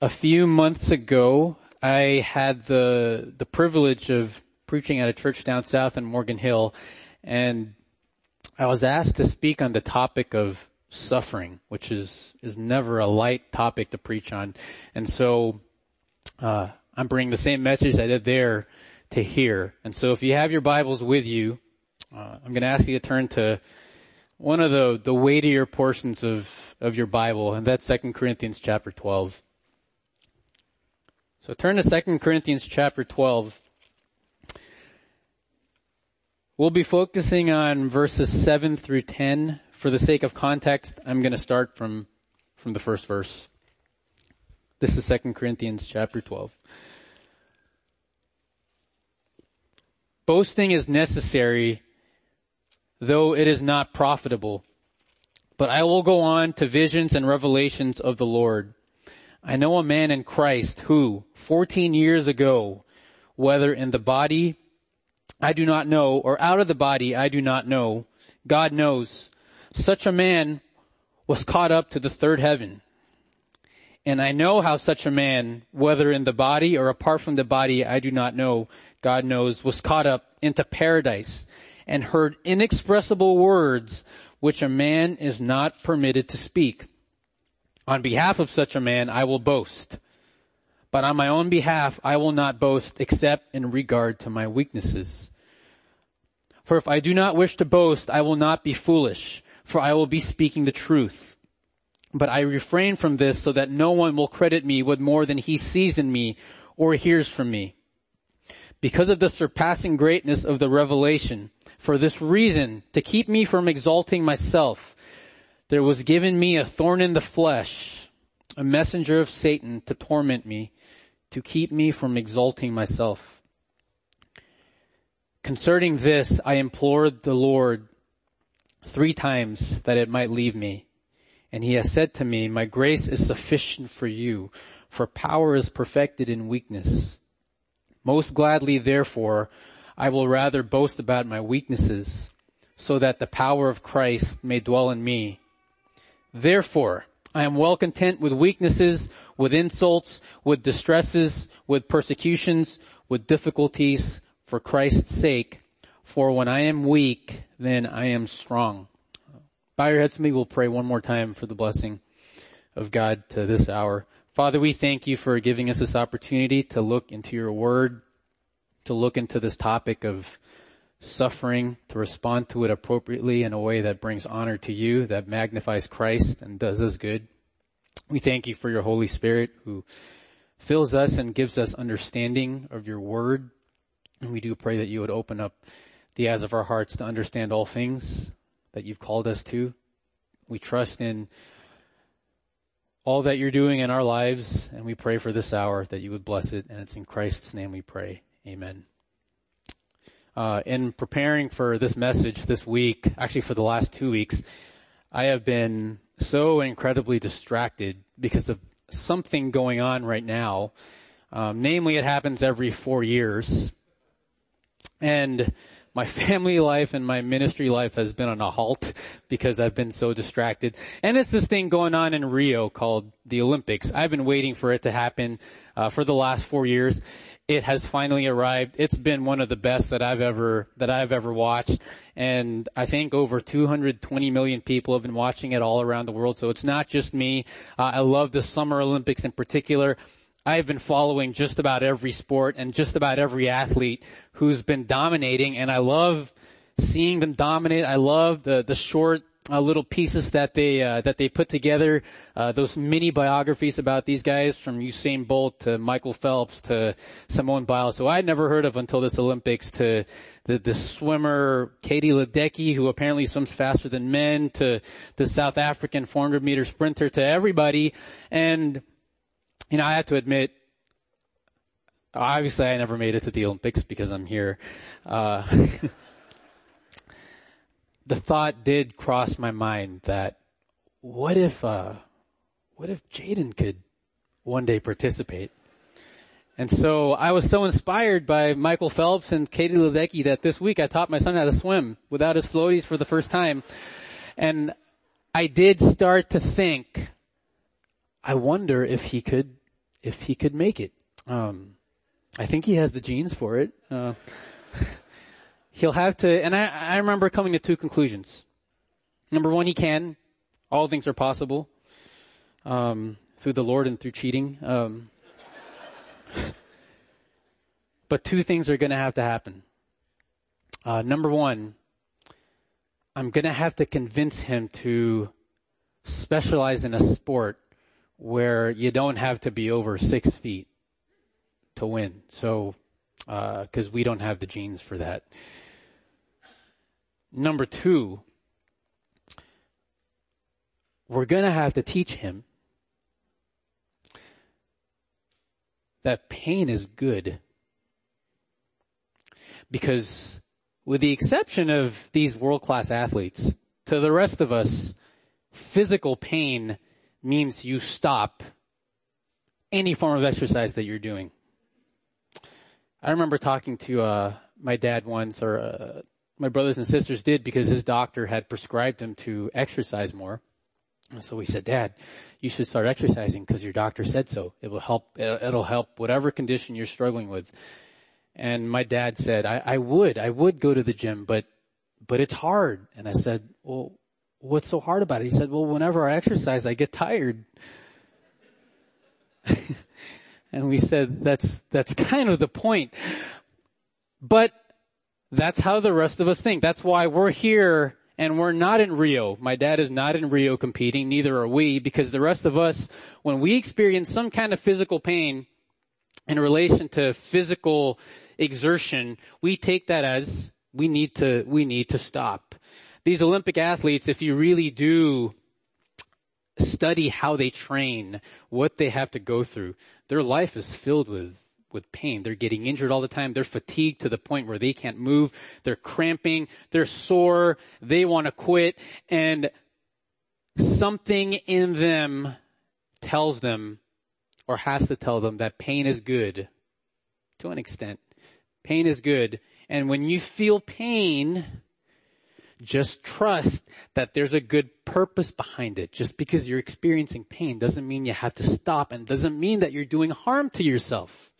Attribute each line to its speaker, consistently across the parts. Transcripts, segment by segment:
Speaker 1: a few months ago, I had the, the privilege of preaching at a church down south in Morgan Hill and I was asked to speak on the topic of suffering, which is, is never a light topic to preach on. And so, uh, I'm bringing the same message I did there to here. And so if you have your Bibles with you, uh, I'm going to ask you to turn to one of the, the weightier portions of, of your Bible, and that's 2 Corinthians chapter 12. So turn to 2 Corinthians chapter 12. We'll be focusing on verses 7 through 10. For the sake of context, I'm going to start from, from the first verse. This is 2 Corinthians chapter 12. Boasting is necessary though it is not profitable. But I will go on to visions and revelations of the Lord. I know a man in Christ who, 14 years ago, whether in the body, I do not know, or out of the body, I do not know, God knows, such a man was caught up to the third heaven. And I know how such a man, whether in the body or apart from the body, I do not know, God knows, was caught up into paradise and heard inexpressible words which a man is not permitted to speak. On behalf of such a man, I will boast. But on my own behalf, I will not boast except in regard to my weaknesses. For if I do not wish to boast, I will not be foolish, for I will be speaking the truth. But I refrain from this so that no one will credit me with more than he sees in me or hears from me. Because of the surpassing greatness of the revelation, for this reason, to keep me from exalting myself, there was given me a thorn in the flesh, a messenger of Satan to torment me, to keep me from exalting myself. Concerning this, I implored the Lord three times that it might leave me. And he has said to me, my grace is sufficient for you, for power is perfected in weakness. Most gladly, therefore, I will rather boast about my weaknesses so that the power of Christ may dwell in me. Therefore, I am well content with weaknesses, with insults, with distresses, with persecutions, with difficulties for Christ's sake. For when I am weak, then I am strong. Bow your heads to me. We'll pray one more time for the blessing of God to this hour. Father, we thank you for giving us this opportunity to look into your word to look into this topic of suffering, to respond to it appropriately in a way that brings honor to you, that magnifies Christ and does us good. We thank you for your Holy Spirit who fills us and gives us understanding of your word. And we do pray that you would open up the eyes of our hearts to understand all things that you've called us to. We trust in all that you're doing in our lives and we pray for this hour that you would bless it and it's in Christ's name we pray. Amen. Uh, in preparing for this message this week, actually for the last two weeks, I have been so incredibly distracted because of something going on right now. Um, namely, it happens every four years, and my family life and my ministry life has been on a halt because I've been so distracted. And it's this thing going on in Rio called the Olympics. I've been waiting for it to happen uh, for the last four years it has finally arrived. It's been one of the best that I've ever, that I've ever watched. And I think over 220 million people have been watching it all around the world. So it's not just me. Uh, I love the Summer Olympics in particular. I've been following just about every sport and just about every athlete who's been dominating and I love seeing them dominate. I love the, the short uh, little pieces that they uh, that they put together, uh, those mini biographies about these guys from Usain Bolt to Michael Phelps to Simone Biles, who I'd never heard of until this Olympics, to the, the swimmer Katie Ledecky, who apparently swims faster than men, to the South African 400 meter sprinter, to everybody, and you know I have to admit. Obviously, I never made it to the Olympics because I'm here. Uh, the thought did cross my mind that what if, uh, what if Jaden could one day participate? And so I was so inspired by Michael Phelps and Katie Ledecky that this week I taught my son how to swim without his floaties for the first time. And I did start to think, I wonder if he could if he could make it. Um, I think he has the genes for it. Uh, he'll have to, and I, I remember coming to two conclusions. Number one, he can. All things are possible. Um, through the Lord and through cheating. Um, but two things are gonna have to happen. Uh, number one, I'm gonna have to convince him to specialize in a sport where you don't have to be over six feet to win. So, uh, cause we don't have the genes for that. Number two, we're gonna have to teach him that pain is good. Because with the exception of these world-class athletes, to the rest of us, physical pain means you stop any form of exercise that you're doing. I remember talking to uh, my dad once, or uh, my brothers and sisters did, because his doctor had prescribed him to exercise more. And so we said, Dad, you should start exercising because your doctor said so. It will help. It'll help whatever condition you're struggling with. And my dad said, I, I would, I would go to the gym, but, but it's hard. And I said, well, what's so hard about it? He said, well, whenever I exercise, I get tired. and we said, that's, that's kind of the point. But that's how the rest of us think. That's why we're here and we're not in Rio. My dad is not in Rio competing, neither are we, because the rest of us, when we experience some kind of physical pain in relation to physical exertion, we take that as we need to, we need to stop these Olympic athletes, if you really do study how they train, what they have to go through, their life is filled with with pain. They're getting injured all the time. They're fatigued to the point where they can't move. They're cramping. They're sore. They want to quit. And something in them tells them or has to tell them that pain is good to an extent. Pain is good. And when you feel pain, just trust that there's a good purpose behind it. Just because you're experiencing pain doesn't mean you have to stop and doesn't mean that you're doing harm to yourself.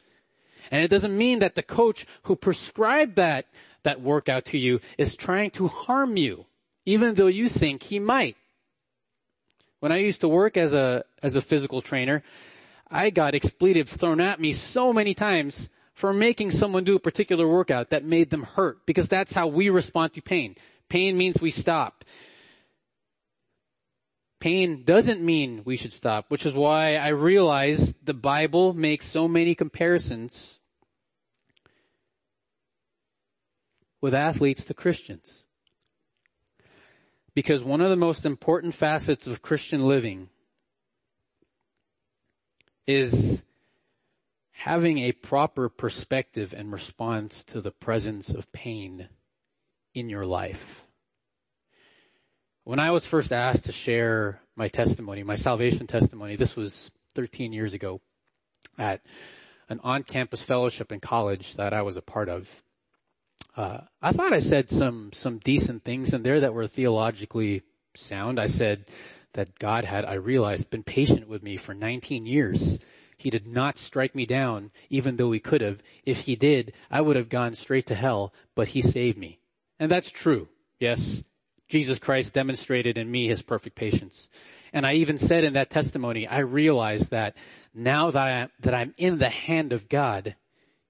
Speaker 1: And it doesn't mean that the coach who prescribed that, that workout to you is trying to harm you, even though you think he might. When I used to work as a, as a physical trainer, I got expletives thrown at me so many times for making someone do a particular workout that made them hurt because that's how we respond to pain. Pain means we stop. Pain doesn't mean we should stop, which is why I realize the Bible makes so many comparisons with athletes to Christians. Because one of the most important facets of Christian living is having a proper perspective and response to the presence of pain in your life. When I was first asked to share my testimony, my salvation testimony, this was 13 years ago at an on-campus fellowship in college that I was a part of. Uh, I thought I said some, some decent things in there that were theologically sound. I said that God had, I realized, been patient with me for 19 years. He did not strike me down, even though he could have. If he did, I would have gone straight to hell, but he saved me. And that's true. Yes, Jesus Christ demonstrated in me his perfect patience. And I even said in that testimony, I realize that now that, I, that I'm in the hand of God,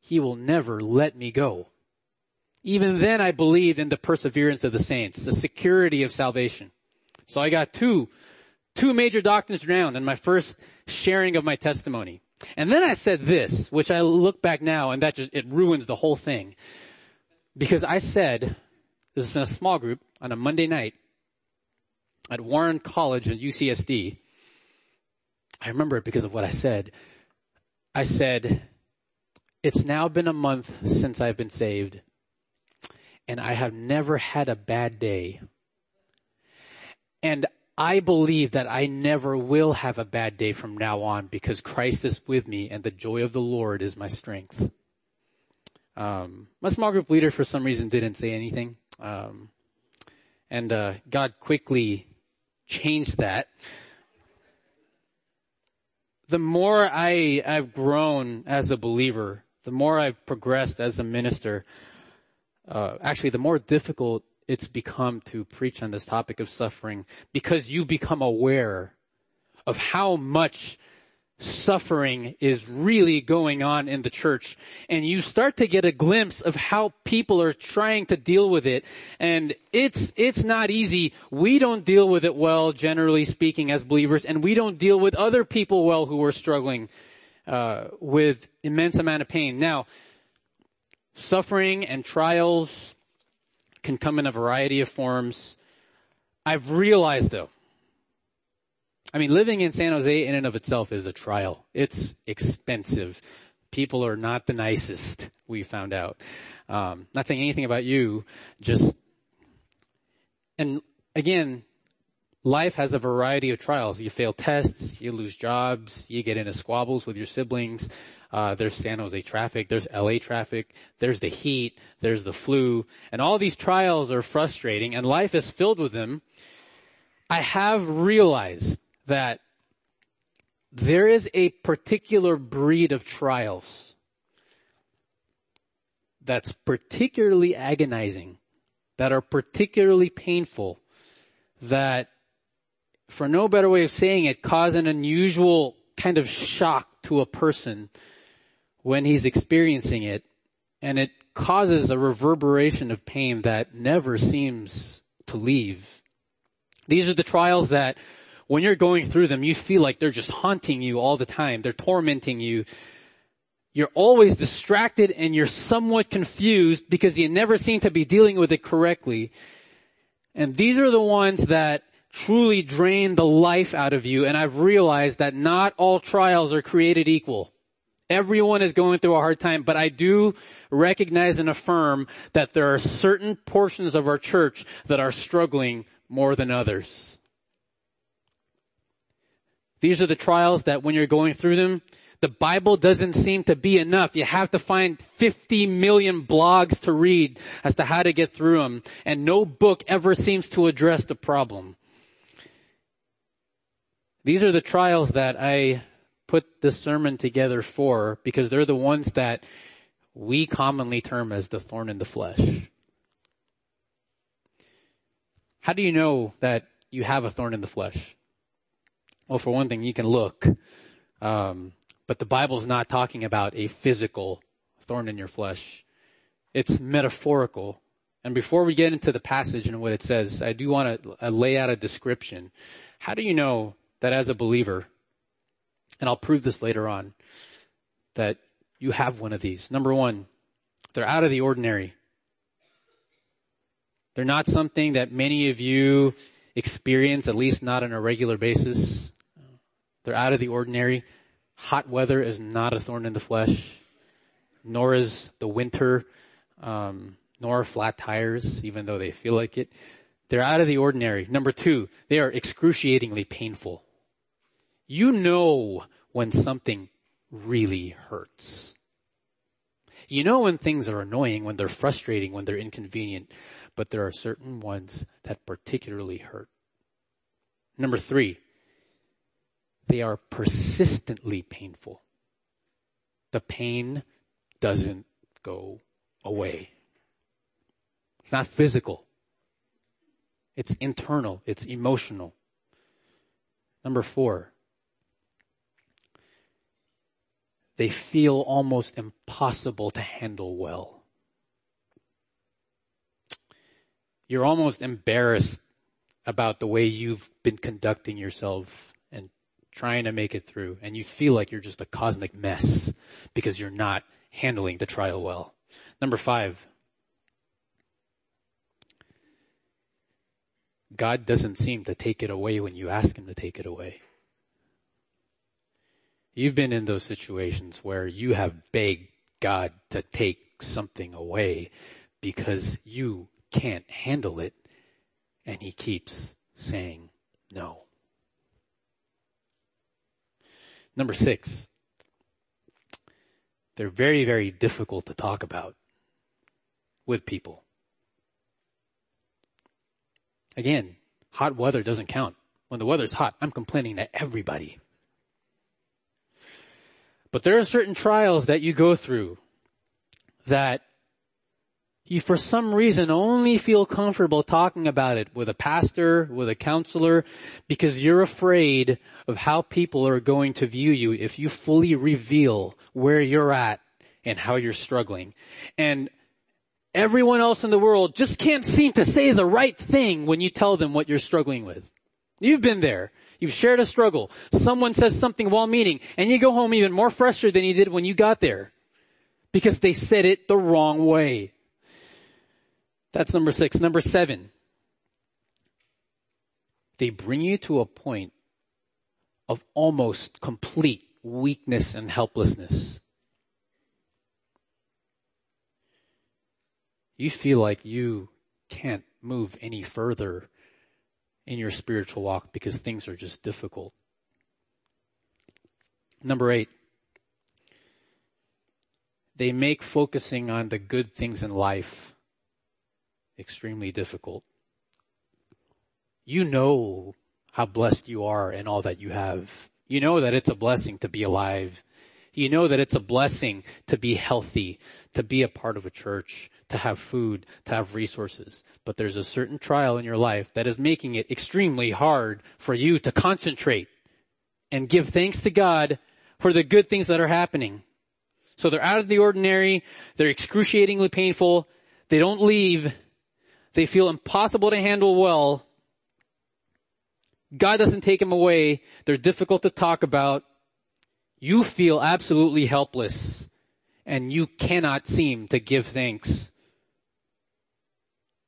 Speaker 1: he will never let me go. Even then I believed in the perseverance of the saints, the security of salvation. So I got two, two major doctrines down in my first sharing of my testimony. And then I said this, which I look back now and that just, it ruins the whole thing. Because I said, this is in a small group on a Monday night at Warren College at UCSD. I remember it because of what I said. I said, it's now been a month since I've been saved and I have never had a bad day. And I believe that I never will have a bad day from now on because Christ is with me and the joy of the Lord is my strength. Um, my small group leader for some reason didn't say anything. Um, and uh, God quickly changed that. the more I, I've grown as a believer, the more I've progressed as a minister, uh, actually the more difficult it's become to preach on this topic of suffering because you become aware of how much suffering is really going on in the church. And you start to get a glimpse of how people are trying to deal with it. And it's it's not easy. We don't deal with it well generally speaking as believers. And we don't deal with other people well who are struggling uh, with immense amount of pain. Now suffering and trials can come in a variety of forms. I've realized though I mean, living in San Jose in and of itself is a trial. It's expensive. People are not the nicest, we found out. Um, not saying anything about you, just, and again, life has a variety of trials. You fail tests, you lose jobs, you get into squabbles with your siblings. Uh, there's San Jose traffic, there's LA traffic, there's the heat, there's the flu, and all these trials are frustrating, and life is filled with them. I have realized that there is a particular breed of trials that's particularly agonizing, that are particularly painful, that for no better way of saying it, cause an unusual kind of shock to a person when he's experiencing it, and it causes a reverberation of pain that never seems to leave. These are the trials that when you're going through them, you feel like they're just haunting you all the time. They're tormenting you. You're always distracted and you're somewhat confused because you never seem to be dealing with it correctly. And these are the ones that truly drain the life out of you. And I've realized that not all trials are created equal. Everyone is going through a hard time, but I do recognize and affirm that there are certain portions of our church that are struggling more than others. These are the trials that when you're going through them, the Bible doesn't seem to be enough. You have to find 50 million blogs to read as to how to get through them. And no book ever seems to address the problem. These are the trials that I put this sermon together for because they're the ones that we commonly term as the thorn in the flesh. How do you know that you have a thorn in the flesh? Well, for one thing, you can look. Um, but the Bible's not talking about a physical thorn in your flesh. It's metaphorical. And before we get into the passage and what it says, I do want to uh, lay out a description. How do you know that as a believer, and I'll prove this later on, that you have one of these? Number one, they're out of the ordinary. They're not something that many of you experience, at least not on a regular basis. They're out of the ordinary. Hot weather is not a thorn in the flesh, nor is the winter, um, nor flat tires, even though they feel like it. They're out of the ordinary. Number two, they are excruciatingly painful. You know when something really hurts. You know when things are annoying, when they're frustrating, when they're inconvenient, but there are certain ones that particularly hurt. Number three, they are persistently painful. The pain doesn't go away. It's not physical. It's internal. It's emotional. Number four, they feel almost impossible to handle well. You're almost embarrassed about the way you've been conducting yourself trying to make it through and you feel like you're just a cosmic mess because you're not handling the trial well. Number five, God doesn't seem to take it away when you ask Him to take it away. You've been in those situations where you have begged God to take something away because you can't handle it and He keeps saying no. Number six, they're very, very difficult to talk about with people. Again, hot weather doesn't count. When the weather's hot, I'm complaining to everybody. But there are certain trials that you go through that you for some reason only feel comfortable talking about it with a pastor, with a counselor, because you're afraid of how people are going to view you if you fully reveal where you're at and how you're struggling. And everyone else in the world just can't seem to say the right thing when you tell them what you're struggling with. You've been there. You've shared a struggle. Someone says something well meaning and you go home even more frustrated than you did when you got there because they said it the wrong way. That's number six. Number seven. They bring you to a point of almost complete weakness and helplessness. You feel like you can't move any further in your spiritual walk because things are just difficult. Number eight. They make focusing on the good things in life extremely difficult. You know how blessed you are and all that you have. You know that it's a blessing to be alive. You know that it's a blessing to be healthy, to be a part of a church, to have food, to have resources. But there's a certain trial in your life that is making it extremely hard for you to concentrate and give thanks to God for the good things that are happening. So they're out of the ordinary. They're excruciatingly painful. They don't leave they feel impossible to handle well. God doesn't take them away. They're difficult to talk about. You feel absolutely helpless and you cannot seem to give thanks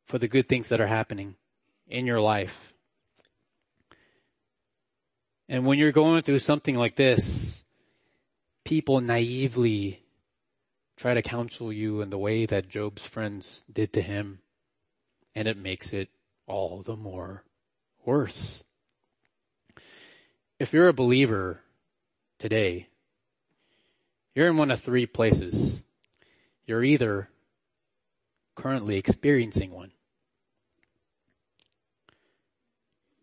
Speaker 1: for the good things that are happening in your life. And when you're going through something like this, people naively try to counsel you in the way that Job's friends did to him and it makes it all the more worse. If you're a believer today, you're in one of three places. You're either currently experiencing one,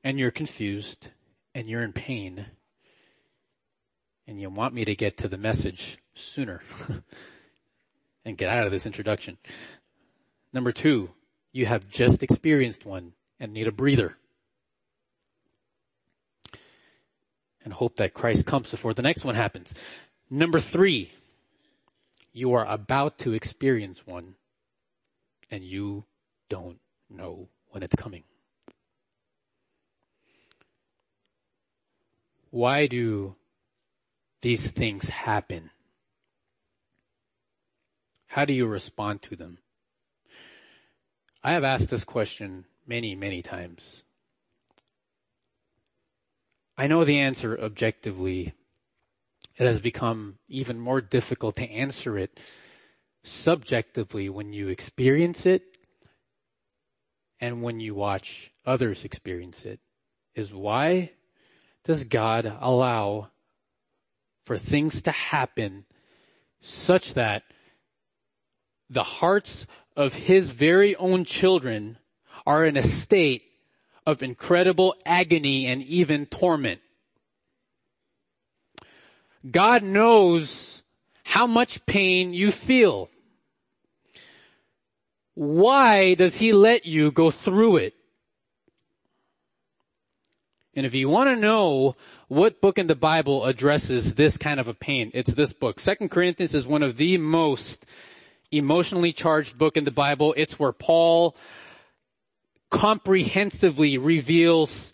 Speaker 1: and you're confused, and you're in pain, and you want me to get to the message sooner and get out of this introduction. Number two, you have just experienced one and need a breather. And hope that Christ comes before the next one happens. Number three, you are about to experience one and you don't know when it's coming. Why do these things happen? How do you respond to them? I have asked this question many, many times. I know the answer objectively. It has become even more difficult to answer it subjectively when you experience it and when you watch others experience it. Is why does God allow for things to happen such that the hearts of his very own children are in a state of incredible agony and even torment. God knows how much pain you feel. Why does he let you go through it? And if you want to know what book in the Bible addresses this kind of a pain, it's this book. Second Corinthians is one of the most emotionally charged book in the Bible. It's where Paul comprehensively reveals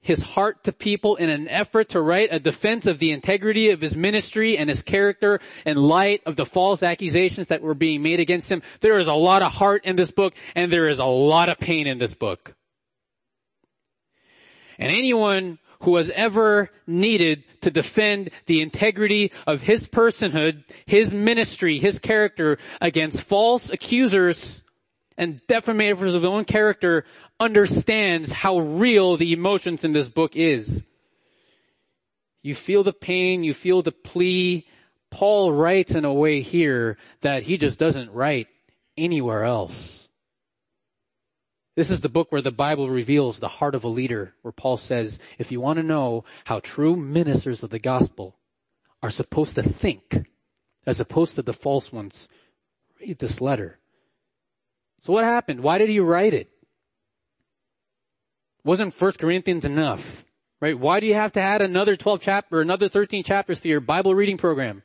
Speaker 1: his heart to people in an effort to write a defense of the integrity of his ministry and his character in light of the false accusations that were being made against him. There is a lot of heart in this book and there is a lot of pain in this book. And anyone who has ever needed to defend the integrity of his personhood, his ministry, his character against false accusers and defamators of his own character understands how real the emotions in this book is. You feel the pain, you feel the plea. Paul writes in a way here that he just doesn't write anywhere else. This is the book where the Bible reveals the heart of a leader, where Paul says, if you want to know how true ministers of the gospel are supposed to think as opposed to the false ones. Read this letter. So what happened? Why did he write it? Wasn't First Corinthians enough? Right? Why do you have to add another 12 chapter, another 13 chapters to your Bible reading program?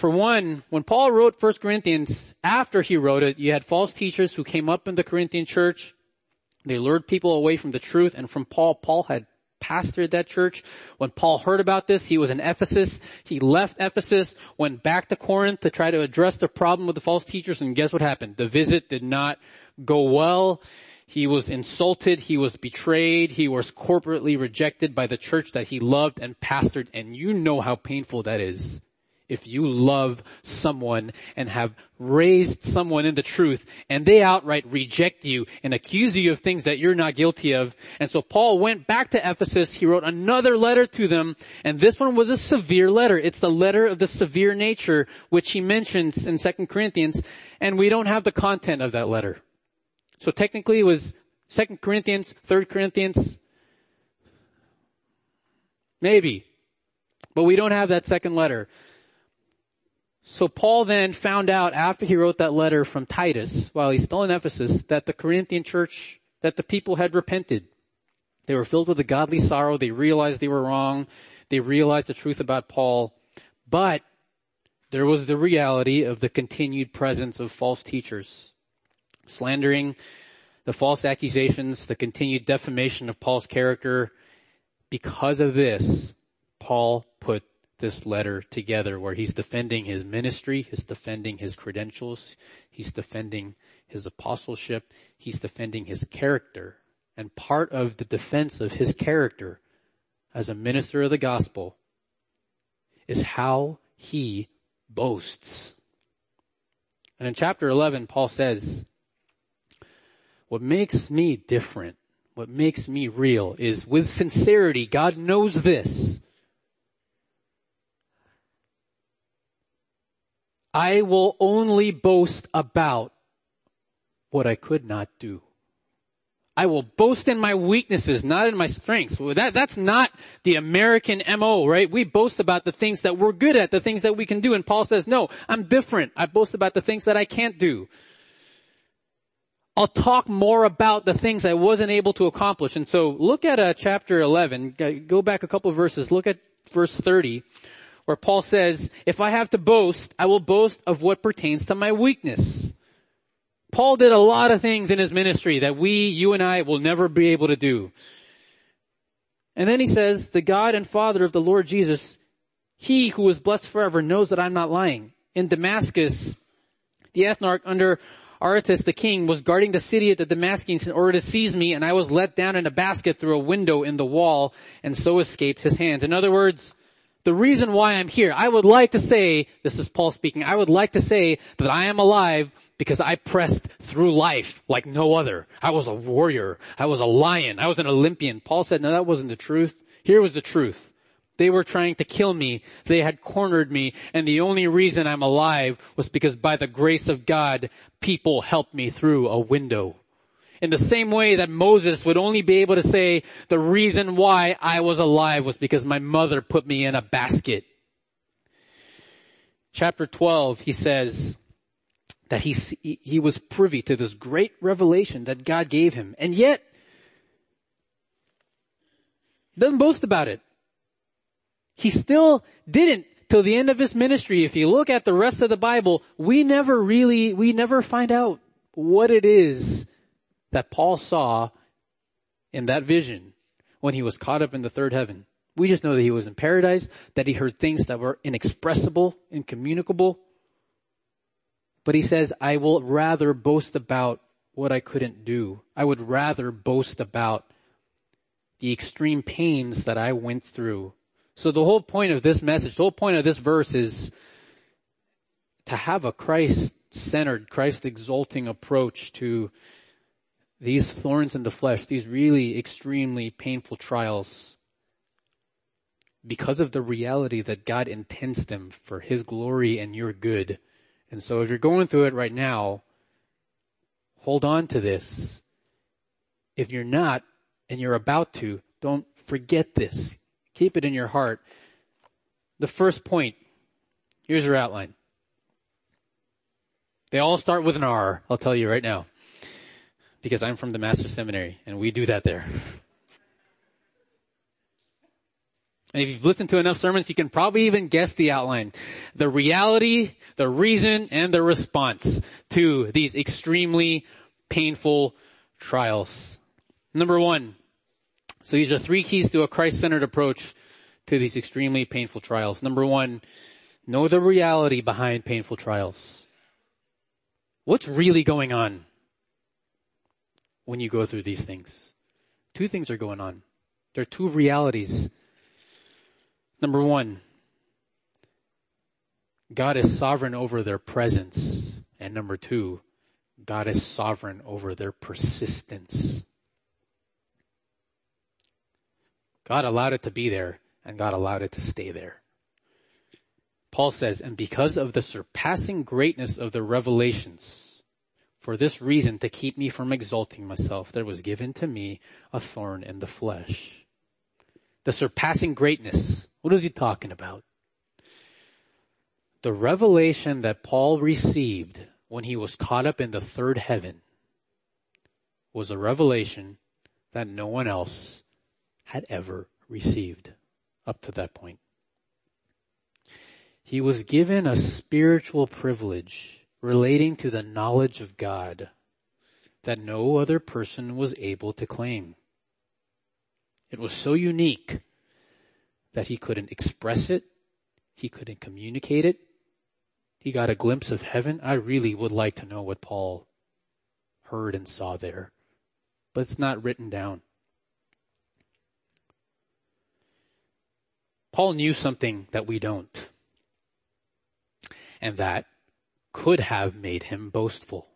Speaker 1: For one, when Paul wrote 1 Corinthians, after he wrote it, you had false teachers who came up in the Corinthian church. They lured people away from the truth and from Paul, Paul had pastored that church. When Paul heard about this, he was in Ephesus. He left Ephesus, went back to Corinth to try to address the problem with the false teachers, and guess what happened? The visit did not go well. He was insulted, he was betrayed, he was corporately rejected by the church that he loved and pastored, and you know how painful that is if you love someone and have raised someone in the truth and they outright reject you and accuse you of things that you're not guilty of. And so Paul went back to Ephesus. He wrote another letter to them and this one was a severe letter. It's the letter of the severe nature which he mentions in 2 Corinthians and we don't have the content of that letter. So technically it was 2 Corinthians, 3 Corinthians, maybe. But we don't have that second letter. So Paul then found out after he wrote that letter from Titus, while he's still in Ephesus, that the Corinthian church, that the people had repented. They were filled with a godly sorrow. They realized they were wrong. They realized the truth about Paul. But there was the reality of the continued presence of false teachers, slandering, the false accusations, the continued defamation of Paul's character. Because of this, Paul put this letter together where he's defending his ministry, he's defending his credentials, he's defending his apostleship, he's defending his character. And part of the defense of his character as a minister of the gospel is how he boasts. And in chapter 11, Paul says, what makes me different, what makes me real is with sincerity, God knows this. I will only boast about what I could not do. I will boast in my weaknesses, not in my strengths. That, that's not the American MO, right? We boast about the things that we're good at, the things that we can do. And Paul says, no, I'm different. I boast about the things that I can't do. I'll talk more about the things I wasn't able to accomplish. And so look at uh, chapter 11. Go back a couple verses. Look at verse 30 where Paul says, if I have to boast, I will boast of what pertains to my weakness. Paul did a lot of things in his ministry that we, you and I will never be able to do. And then he says, the God and Father of the Lord Jesus, he who is blessed forever knows that I'm not lying. In Damascus, the ethnarch under Aretas the king was guarding the city of the Damascus in order to seize me and I was let down in a basket through a window in the wall and so escaped his hands. In other words, the reason why I'm here. I would like to say, this is Paul speaking, I would like to say that I am alive because I pressed through life like no other. I was a warrior. I was a lion. I was an Olympian. Paul said, no, that wasn't the truth. Here was the truth. They were trying to kill me. They had cornered me. And the only reason I'm alive was because by the grace of God, people helped me through a window in the same way that Moses would only be able to say, the reason why I was alive was because my mother put me in a basket. Chapter 12, he says that he, he was privy to this great revelation that God gave him. And yet, doesn't boast about it. He still didn't till the end of his ministry. If you look at the rest of the Bible, we never really, we never find out what it is that Paul saw in that vision when he was caught up in the third heaven. We just know that he was in paradise, that he heard things that were inexpressible, incommunicable. But he says, I will rather boast about what I couldn't do. I would rather boast about the extreme pains that I went through. So the whole point of this message, the whole point of this verse is to have a Christ-centered, Christ-exalting approach to these thorns in the flesh, these really extremely painful trials, because of the reality that God intends them for His glory and your good. And so if you're going through it right now, hold on to this. If you're not, and you're about to, don't forget this. Keep it in your heart. The first point. Here's your outline. They all start with an R, I'll tell you right now. Because I'm from the Master Seminary and we do that there. And if you've listened to enough sermons, you can probably even guess the outline. The reality, the reason, and the response to these extremely painful trials. Number one. So these are three keys to a Christ-centered approach to these extremely painful trials. Number one, know the reality behind painful trials. What's really going on when you go through these things? Two things are going on. There are two realities Number one, God is sovereign over their presence. And number two, God is sovereign over their persistence. God allowed it to be there and God allowed it to stay there. Paul says, and because of the surpassing greatness of the revelations, for this reason to keep me from exalting myself, there was given to me a thorn in the flesh. The surpassing greatness. What is he talking about? The revelation that Paul received when he was caught up in the third heaven was a revelation that no one else had ever received up to that point. He was given a spiritual privilege relating to the knowledge of God that no other person was able to claim. It was so unique that he couldn't express it. He couldn't communicate it. He got a glimpse of heaven. I really would like to know what Paul heard and saw there, but it's not written down. Paul knew something that we don't. And that could have made him boastful.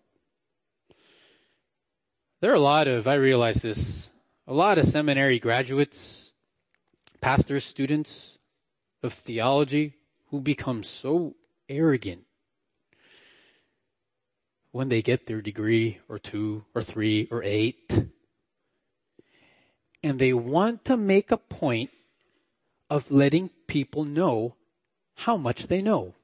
Speaker 1: There are a lot of, I realize this, a lot of seminary graduates pastors, students of theology who become so arrogant when they get their degree or two or three or eight. And they want to make a point of letting people know how much they know.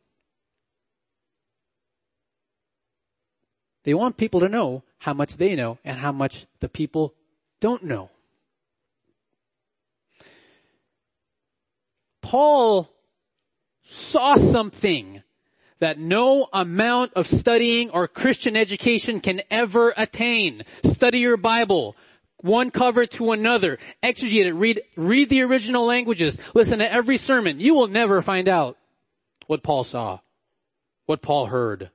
Speaker 1: They want people to know how much they know and how much the people don't know. Paul saw something that no amount of studying or Christian education can ever attain. Study your Bible. One cover to another. Exegete it. Read, read the original languages. Listen to every sermon. You will never find out what Paul saw. What Paul heard.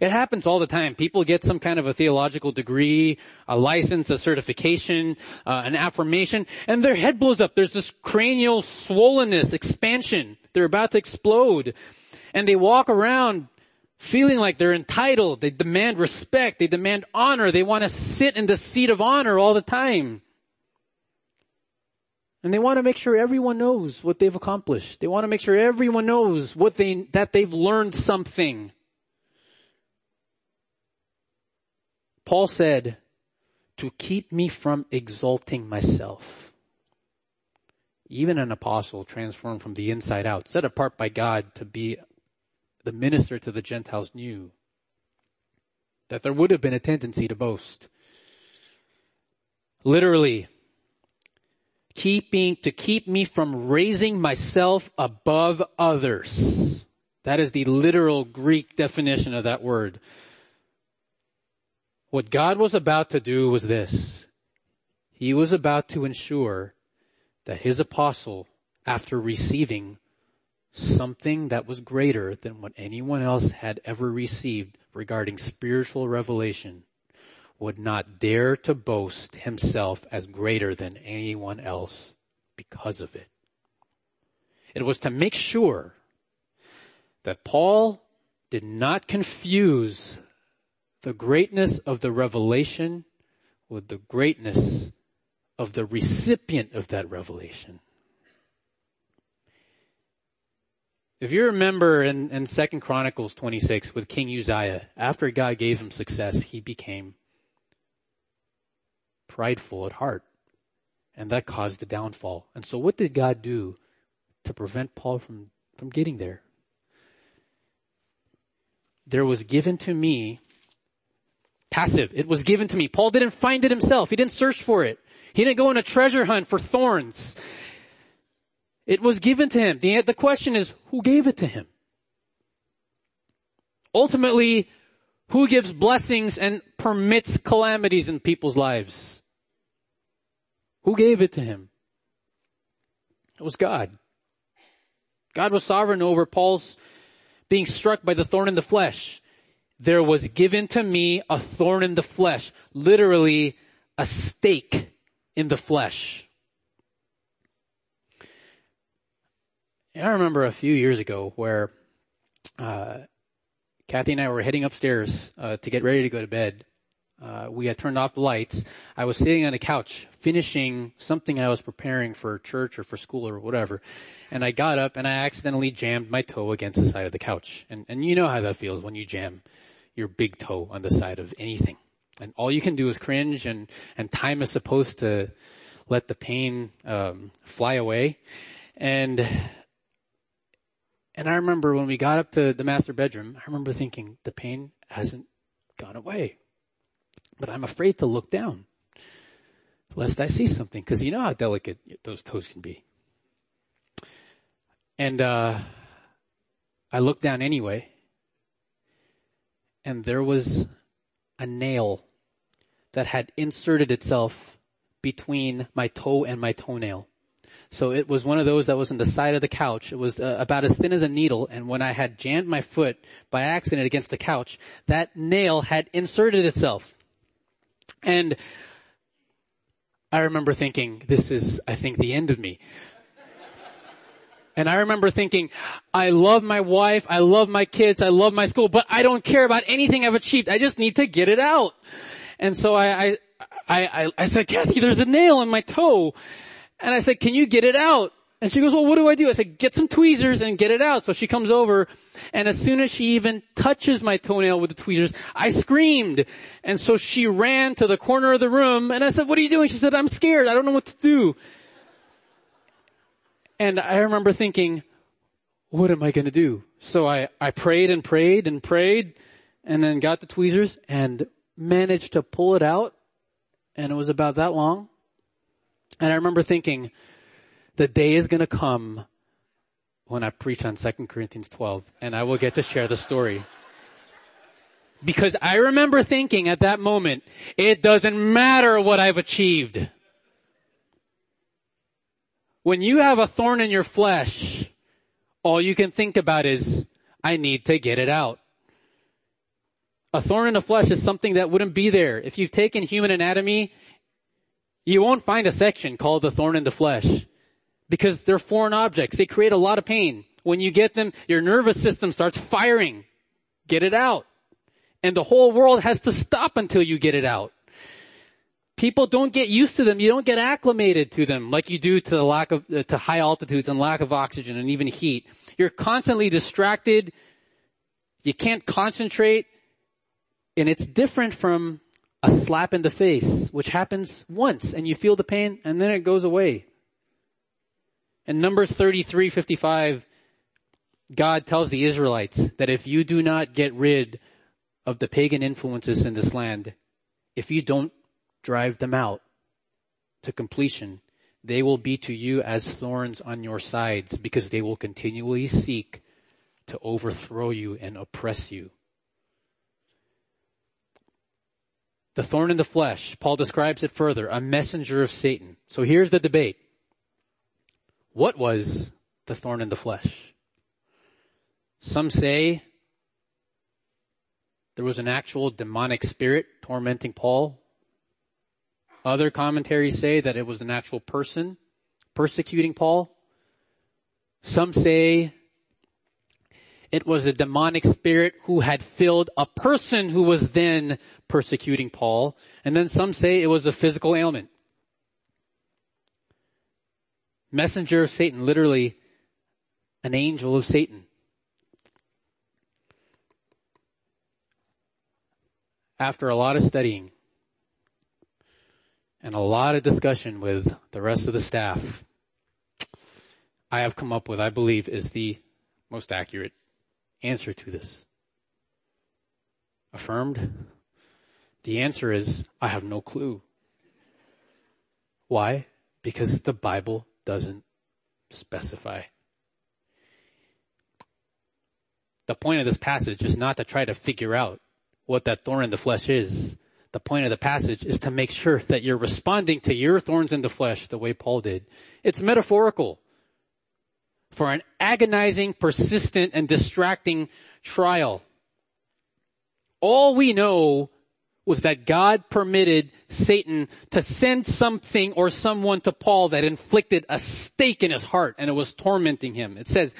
Speaker 1: It happens all the time. People get some kind of a theological degree, a license, a certification, uh, an affirmation, and their head blows up. There's this cranial swollenness, expansion. They're about to explode. And they walk around feeling like they're entitled. They demand respect. They demand honor. They want to sit in the seat of honor all the time. And they want to make sure everyone knows what they've accomplished. They want to make sure everyone knows what they, that they've learned something. Paul said, to keep me from exalting myself. Even an apostle transformed from the inside out, set apart by God to be the minister to the Gentiles knew that there would have been a tendency to boast. Literally, keeping, to keep me from raising myself above others. That is the literal Greek definition of that word. What God was about to do was this. He was about to ensure that his apostle, after receiving something that was greater than what anyone else had ever received regarding spiritual revelation, would not dare to boast himself as greater than anyone else because of it. It was to make sure that Paul did not confuse the greatness of the revelation with the greatness of the recipient of that revelation. If you remember in, in 2 Chronicles 26 with King Uzziah, after God gave him success, he became prideful at heart. And that caused the downfall. And so what did God do to prevent Paul from, from getting there. There was given to me passive. It was given to me. Paul didn't find it himself. He didn't search for it. He didn't go on a treasure hunt for thorns. It was given to him. The, the question is, who gave it to him? Ultimately, who gives blessings and permits calamities in people's lives? Who gave it to him? It was God. God was sovereign over Paul's being struck by the thorn in the flesh. There was given to me a thorn in the flesh, literally a stake in the flesh. I remember a few years ago where uh, Kathy and I were heading upstairs uh, to get ready to go to bed. Uh, we had turned off the lights. I was sitting on the couch finishing something I was preparing for church or for school or whatever. And I got up and I accidentally jammed my toe against the side of the couch. And, and you know how that feels when you jam your big toe on the side of anything. And all you can do is cringe and, and time is supposed to let the pain, um, fly away. And and I remember when we got up to the master bedroom, I remember thinking the pain hasn't gone away. But I'm afraid to look down lest I see something because you know how delicate those toes can be. And, uh, I looked down anyway and there was a nail that had inserted itself between my toe and my toenail. So it was one of those that was in the side of the couch. It was uh, about as thin as a needle. And when I had jammed my foot by accident against the couch, that nail had inserted itself. And I remember thinking, this is, I think, the end of me. And I remember thinking, I love my wife, I love my kids, I love my school, but I don't care about anything I've achieved. I just need to get it out. And so I, I, I, I said, Kathy, there's a nail in my toe. And I said, can you get it out? And she goes, well, what do I do? I said, get some tweezers and get it out. So she comes over and as soon as she even touches my toenail with the tweezers, I screamed. And so she ran to the corner of the room and I said, what are you doing? She said, I'm scared. I don't know what to do. And I remember thinking, what am I going to do? So I, I prayed and prayed and prayed and then got the tweezers and managed to pull it out. And it was about that long. And I remember thinking, the day is going to come when I preach on 2 Corinthians 12 and I will get to share the story. Because I remember thinking at that moment, it doesn't matter what I've achieved. When you have a thorn in your flesh, all you can think about is, I need to get it out. A thorn in the flesh is something that wouldn't be there. If you've taken human anatomy you won't find a section called the thorn in the flesh because they're foreign objects. They create a lot of pain. When you get them, your nervous system starts firing. Get it out. And the whole world has to stop until you get it out. People don't get used to them. You don't get acclimated to them like you do to the lack of, uh, to high altitudes and lack of oxygen and even heat. You're constantly distracted. You can't concentrate. And it's different from a slap in the face, which happens once and you feel the pain and then it goes away. In Numbers 33, 55, God tells the Israelites that if you do not get rid of the pagan influences in this land, if you don't drive them out to completion, they will be to you as thorns on your sides because they will continually seek to overthrow you and oppress you. The thorn in the flesh, Paul describes it further, a messenger of Satan. So here's the debate. What was the thorn in the flesh? Some say there was an actual demonic spirit tormenting Paul. Other commentaries say that it was an actual person persecuting Paul. Some say it was a demonic spirit who had filled a person who was then persecuting Paul. And then some say it was a physical ailment. Messenger of Satan, literally an angel of Satan. After a lot of studying and a lot of discussion with the rest of the staff, I have come up with, I believe, is the most accurate answer to this? Affirmed? The answer is, I have no clue. Why? Because the Bible doesn't specify. The point of this passage is not to try to figure out what that thorn in the flesh is. The point of the passage is to make sure that you're responding to your thorns in the flesh the way Paul did. It's metaphorical for an agonizing, persistent, and distracting trial. All we know was that God permitted Satan to send something or someone to Paul that inflicted a stake in his heart and it was tormenting him. It says,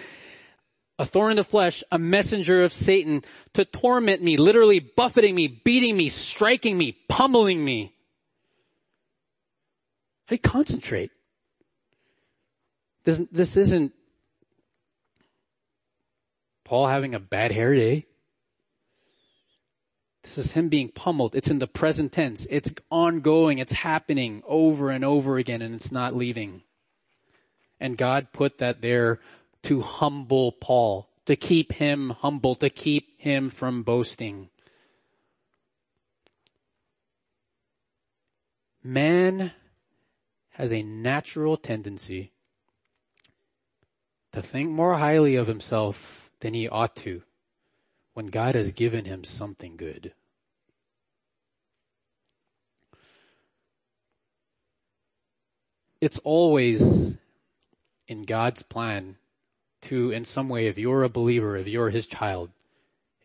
Speaker 1: a thorn in the flesh, a messenger of Satan to torment me, literally buffeting me, beating me, striking me, pummeling me. You concentrate? This, this isn't Paul having a bad hair day. This is him being pummeled. It's in the present tense. It's ongoing. It's happening over and over again and it's not leaving. And God put that there to humble Paul, to keep him humble, to keep him from boasting. Man has a natural tendency to think more highly of himself than he ought to when God has given him something good. It's always in God's plan to, in some way, if you're a believer, if you're his child,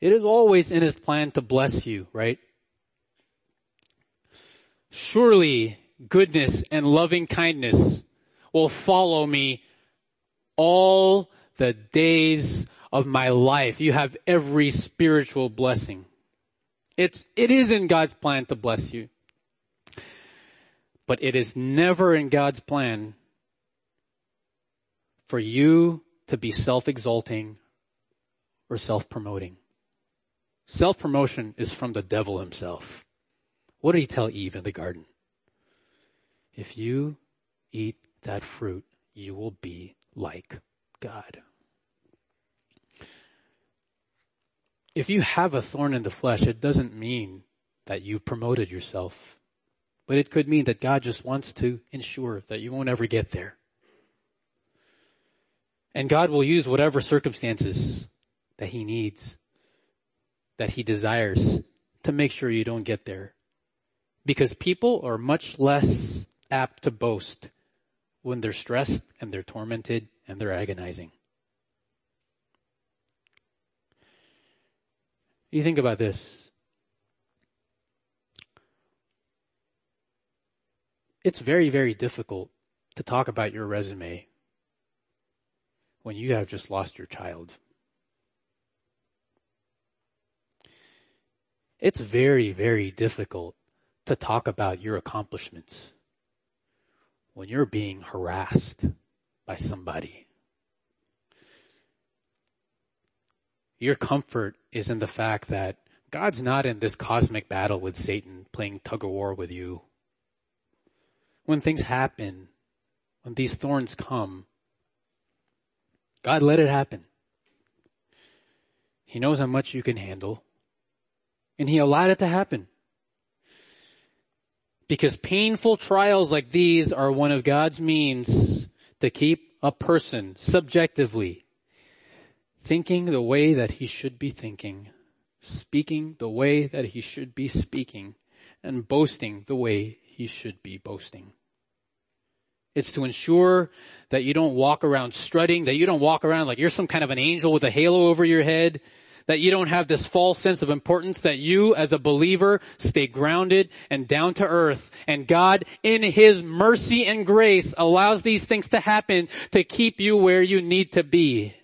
Speaker 1: it is always in his plan to bless you, right? Surely goodness and loving kindness will follow me all the days of my life. You have every spiritual blessing. It's, it is in God's plan to bless you. But it is never in God's plan for you to be self-exalting or self-promoting. Self-promotion is from the devil himself. What did he tell Eve in the garden? If you eat that fruit, you will be like God. If you have a thorn in the flesh, it doesn't mean that you've promoted yourself, but it could mean that God just wants to ensure that you won't ever get there. And God will use whatever circumstances that he needs, that he desires to make sure you don't get there. Because people are much less apt to boast when they're stressed and they're tormented and they're agonizing. You think about this. It's very, very difficult to talk about your resume when you have just lost your child. It's very, very difficult to talk about your accomplishments when you're being harassed by somebody. Your comfort is in the fact that God's not in this cosmic battle with Satan playing tug of war with you. When things happen, when these thorns come, God let it happen. He knows how much you can handle. And He allowed it to happen. Because painful trials like these are one of God's means to keep a person subjectively thinking the way that he should be thinking, speaking the way that he should be speaking, and boasting the way he should be boasting. It's to ensure that you don't walk around strutting, that you don't walk around like you're some kind of an angel with a halo over your head, that you don't have this false sense of importance, that you as a believer stay grounded and down to earth. And God in His mercy and grace allows these things to happen to keep you where you need to be.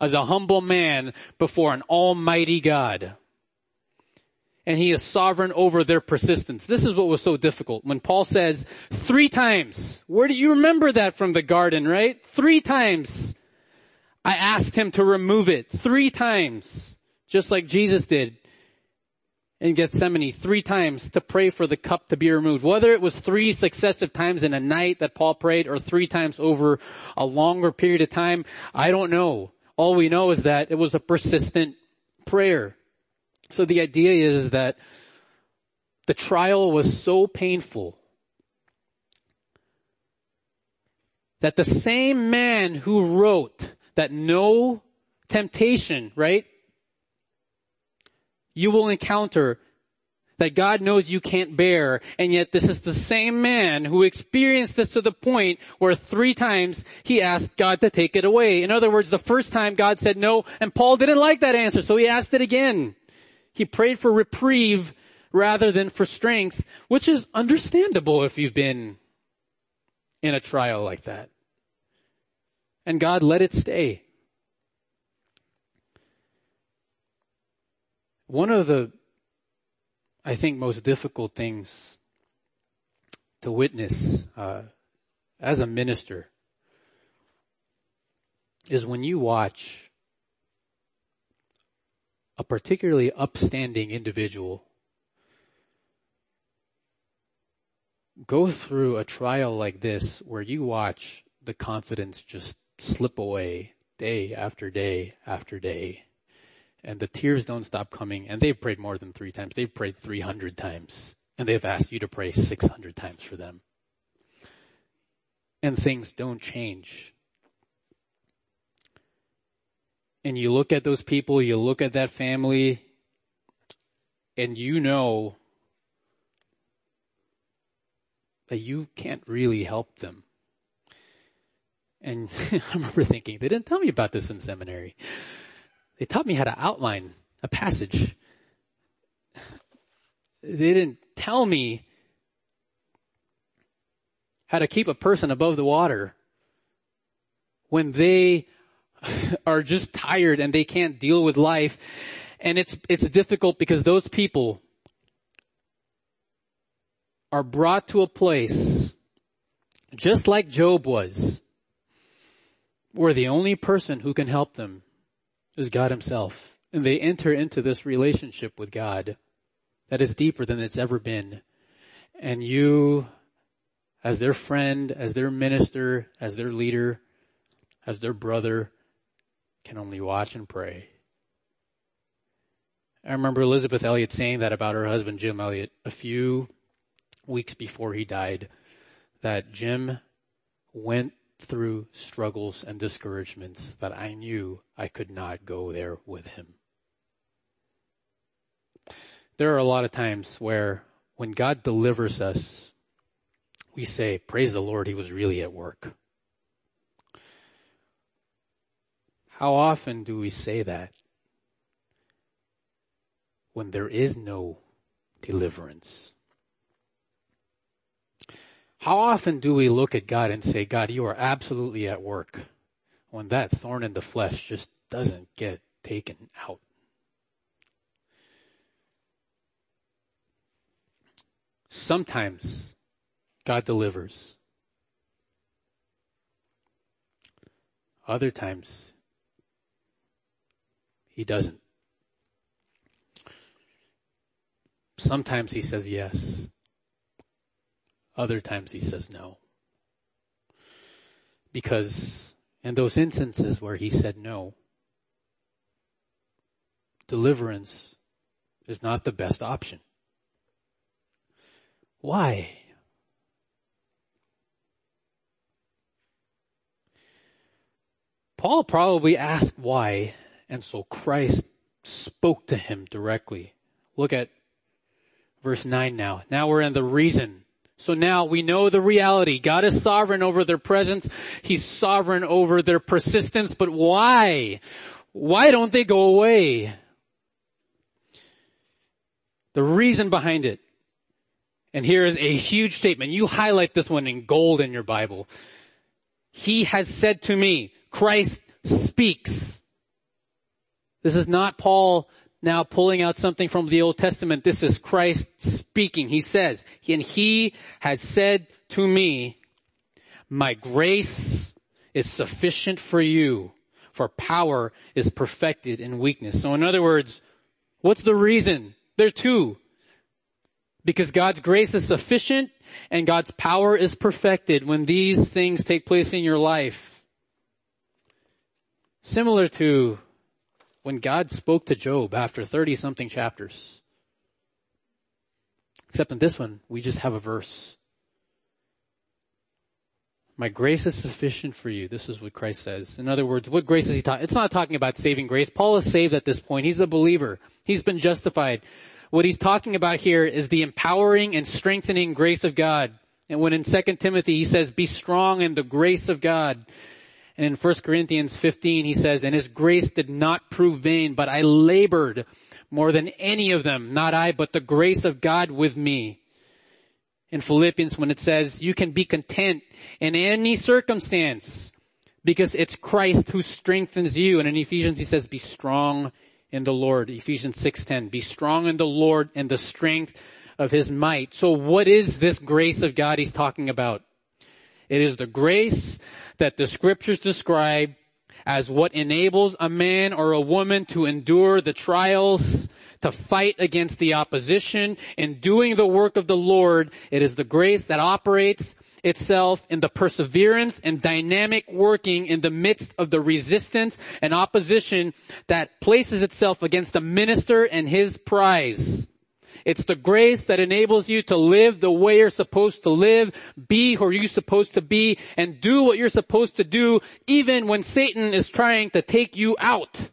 Speaker 1: As a humble man before an almighty God and he is sovereign over their persistence. This is what was so difficult. When Paul says three times, where do you remember that from the garden, right? Three times. I asked him to remove it. Three times. Just like Jesus did in Gethsemane three times to pray for the cup to be removed. Whether it was three successive times in a night that Paul prayed or three times over a longer period of time, I don't know. All we know is that it was a persistent prayer. So the idea is that the trial was so painful that the same man who wrote that no temptation, right? You will encounter that God knows you can't bear, and yet this is the same man who experienced this to the point where three times he asked God to take it away. In other words, the first time God said no, and Paul didn't like that answer, so he asked it again. He prayed for reprieve rather than for strength, which is understandable if you've been in a trial like that. And God let it stay. One of the I think, most difficult things to witness uh, as a minister is when you watch a particularly upstanding individual go through a trial like this where you watch the confidence just slip away day after day after day and the tears don't stop coming and they've prayed more than three times. They've prayed 300 times and they've asked you to pray 600 times for them. And things don't change. And you look at those people, you look at that family, and you know that you can't really help them. And I remember thinking, they didn't tell me about this in seminary. They taught me how to outline a passage. They didn't tell me how to keep a person above the water when they are just tired and they can't deal with life. And it's, it's difficult because those people are brought to a place just like Job was where the only person who can help them is God himself. And they enter into this relationship with God that is deeper than it's ever been. And you, as their friend, as their minister, as their leader, as their brother, can only watch and pray. I remember Elisabeth Elliot saying that about her husband Jim Elliot a few weeks before he died, that Jim went through struggles and discouragements that I knew I could not go there with him. There are a lot of times where when God delivers us, we say, praise the Lord, he was really at work. How often do we say that when there is no deliverance? How often do we look at God and say, God, you are absolutely at work when that thorn in the flesh just doesn't get taken out? Sometimes God delivers. Other times, He doesn't. Sometimes He says yes. Other times he says no. Because in those instances where he said no, deliverance is not the best option. Why? Paul probably asked why, and so Christ spoke to him directly. Look at verse 9 now. Now we're in the reason so now we know the reality. God is sovereign over their presence. He's sovereign over their persistence, but why? Why don't they go away? The reason behind it. And here is a huge statement. You highlight this one in gold in your Bible. He has said to me, Christ speaks. This is not Paul now pulling out something from the Old Testament. This is Christ speaking. He says, and he has said to me, my grace is sufficient for you, for power is perfected in weakness. So in other words, what's the reason? There are two. Because God's grace is sufficient and God's power is perfected when these things take place in your life. Similar to when God spoke to Job after 30 something chapters. Except in this one, we just have a verse. My grace is sufficient for you. This is what Christ says. In other words, what grace is he talking? It's not talking about saving grace. Paul is saved at this point. He's a believer. He's been justified. What he's talking about here is the empowering and strengthening grace of God. And when in 2 Timothy he says, be strong in the grace of God. And in 1 Corinthians 15 he says, and his grace did not prove vain, but I labored more than any of them, not I, but the grace of God with me in Philippians when it says you can be content in any circumstance because it's Christ who strengthens you. And in Ephesians he says be strong in the Lord. Ephesians 6:10. Be strong in the Lord and the strength of his might. So what is this grace of God he's talking about? It is the grace that the scriptures describe as what enables a man or a woman to endure the trials to fight against the opposition in doing the work of the Lord. It is the grace that operates itself in the perseverance and dynamic working in the midst of the resistance and opposition that places itself against the minister and his prize. It's the grace that enables you to live the way you're supposed to live, be who you're supposed to be, and do what you're supposed to do, even when Satan is trying to take you out.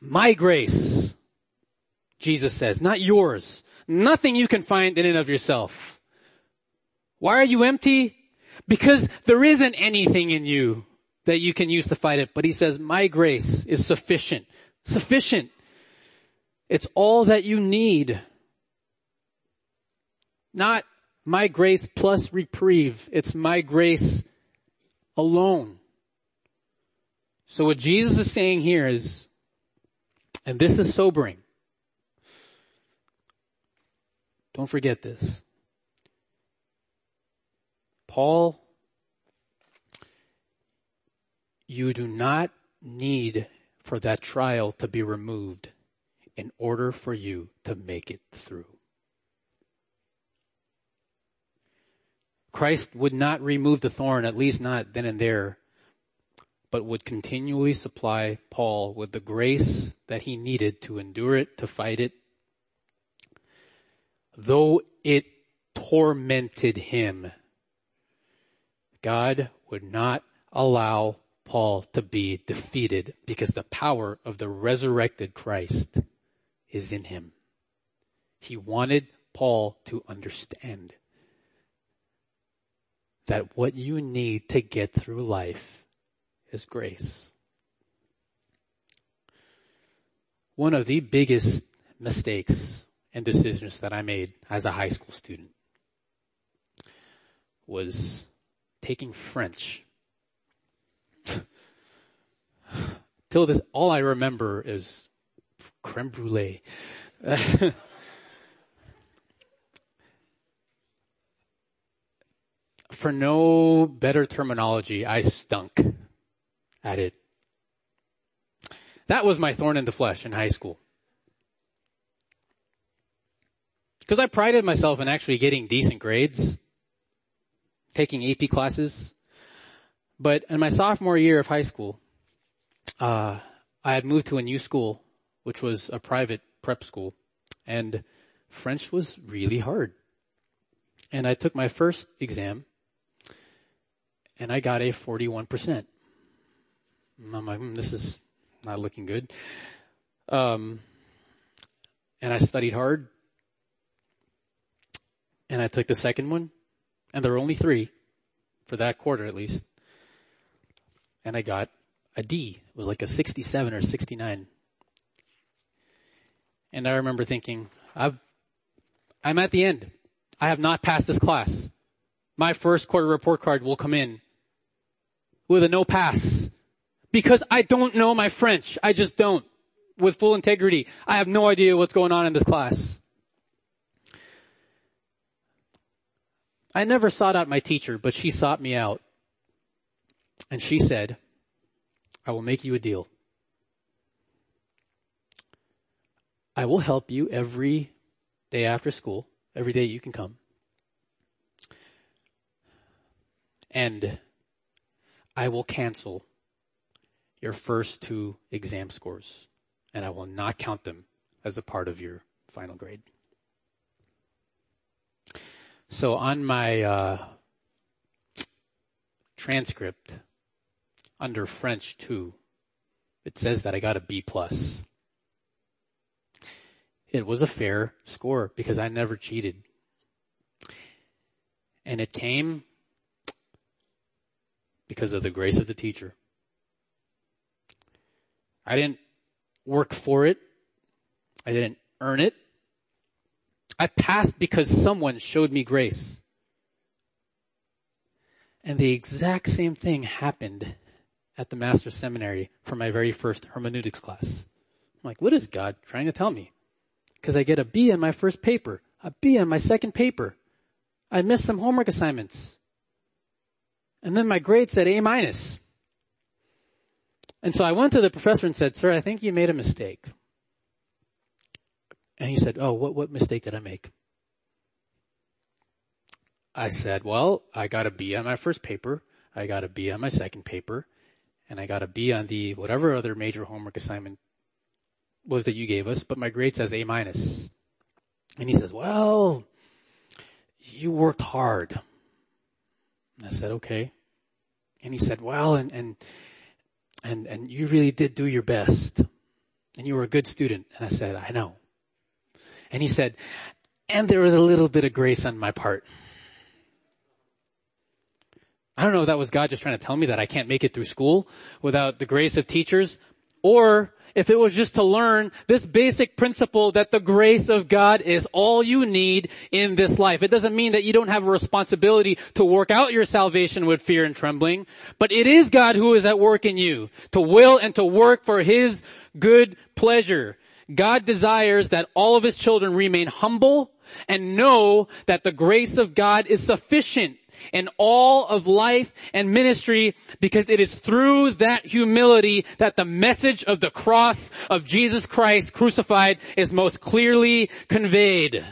Speaker 1: My grace, Jesus says, not yours. Nothing you can find in and of yourself. Why are you empty? Because there isn't anything in you that you can use to fight it. But he says, my grace is sufficient. Sufficient. It's all that you need. Not my grace plus reprieve. It's my grace alone. So what Jesus is saying here is, and this is sobering. Don't forget this. Paul, you do not need for that trial to be removed in order for you to make it through. Christ would not remove the thorn, at least not then and there, but would continually supply Paul with the grace that he needed to endure it, to fight it, though it tormented him. God would not allow Paul to be defeated because the power of the resurrected Christ is in him. He wanted Paul to understand that what you need to get through life is grace. One of the biggest mistakes and decisions that I made as a high school student was taking French. Till this, all I remember is creme brulee. For no better terminology, I stunk at it. That was my thorn in the flesh in high school. Because I prided myself in actually getting decent grades, taking AP classes. But in my sophomore year of high school, uh, I had moved to a new school which was a private prep school. And French was really hard. And I took my first exam and I got a 41%. I'm like, mm, this is not looking good. Um, and I studied hard. And I took the second one. And there were only three for that quarter at least. And I got a D. It was like a 67 or 69. And I remember thinking, I've, I'm at the end. I have not passed this class. My first quarter report card will come in with a no pass because I don't know my French. I just don't with full integrity. I have no idea what's going on in this class. I never sought out my teacher, but she sought me out. And she said, I will make you a deal. I will help you every day after school, every day you can come. And I will cancel your first two exam scores and I will not count them as a part of your final grade. So on my uh, transcript under French 2, it says that I got a B plus. It was a fair score because I never cheated. And it came because of the grace of the teacher. I didn't work for it. I didn't earn it. I passed because someone showed me grace. And the exact same thing happened at the Master's Seminary for my very first hermeneutics class. I'm like, what is God trying to tell me? Because I get a B on my first paper, a B on my second paper. I missed some homework assignments. And then my grade said A minus. And so I went to the professor and said, sir, I think you made a mistake. And he said, oh, what, what mistake did I make? I said, well, I got a B on my first paper. I got a B on my second paper. And I got a B on the whatever other major homework assignment was that you gave us, but my grade says A minus. And he says, well, you worked hard. And I said, okay. And he said, well, and, and, and, and you really did do your best. And you were a good student. And I said, I know. And he said, and there was a little bit of grace on my part. I don't know if that was God just trying to tell me that I can't make it through school without the grace of teachers, or if it was just to learn this basic principle that the grace of God is all you need in this life. It doesn't mean that you don't have a responsibility to work out your salvation with fear and trembling, but it is God who is at work in you to will and to work for His good pleasure. God desires that all of His children remain humble and know that the grace of God is sufficient in all of life and ministry because it is through that humility that the message of the cross of Jesus Christ crucified is most clearly conveyed.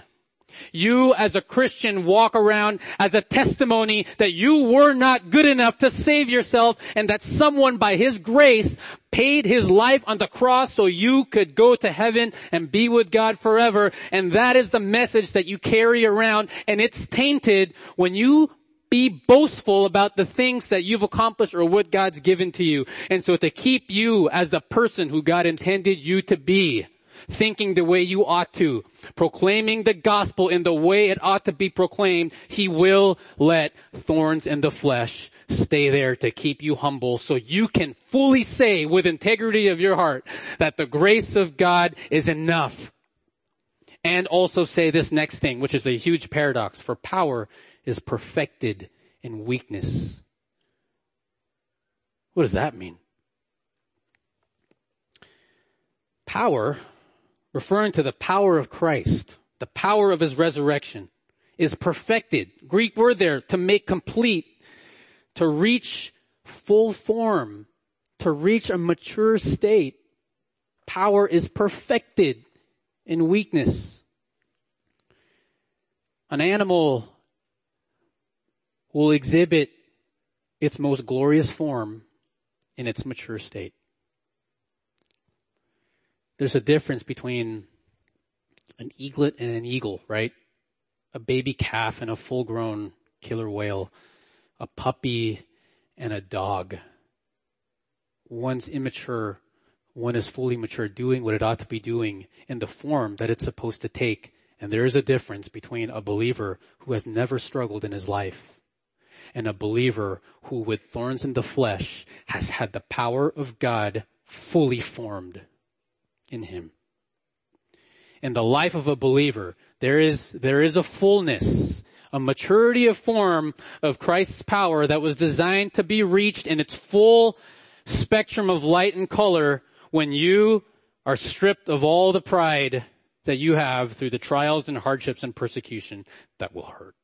Speaker 1: You as a Christian walk around as a testimony that you were not good enough to save yourself and that someone by His grace paid His life on the cross so you could go to heaven and be with God forever. And that is the message that you carry around and it's tainted when you be boastful about the things that you've accomplished or what God's given to you. And so to keep you as the person who God intended you to be, thinking the way you ought to, proclaiming the gospel in the way it ought to be proclaimed, He will let thorns in the flesh stay there to keep you humble so you can fully say with integrity of your heart that the grace of God is enough. And also say this next thing, which is a huge paradox, for power is perfected in weakness. What does that mean? Power, referring to the power of Christ, the power of his resurrection, is perfected. Greek word there, to make complete, to reach full form, to reach a mature state. Power is perfected in weakness. An animal will exhibit its most glorious form in its mature state. There's a difference between an eaglet and an eagle, right? A baby calf and a full grown killer whale, a puppy and a dog. One's immature, one is fully mature, doing what it ought to be doing in the form that it's supposed to take. And there is a difference between a believer who has never struggled in his life and a believer who with thorns in the flesh has had the power of God fully formed in him. In the life of a believer, there is, there is a fullness, a maturity of form of Christ's power that was designed to be reached in its full spectrum of light and color when you are stripped of all the pride that you have through the trials and hardships and persecution that will hurt.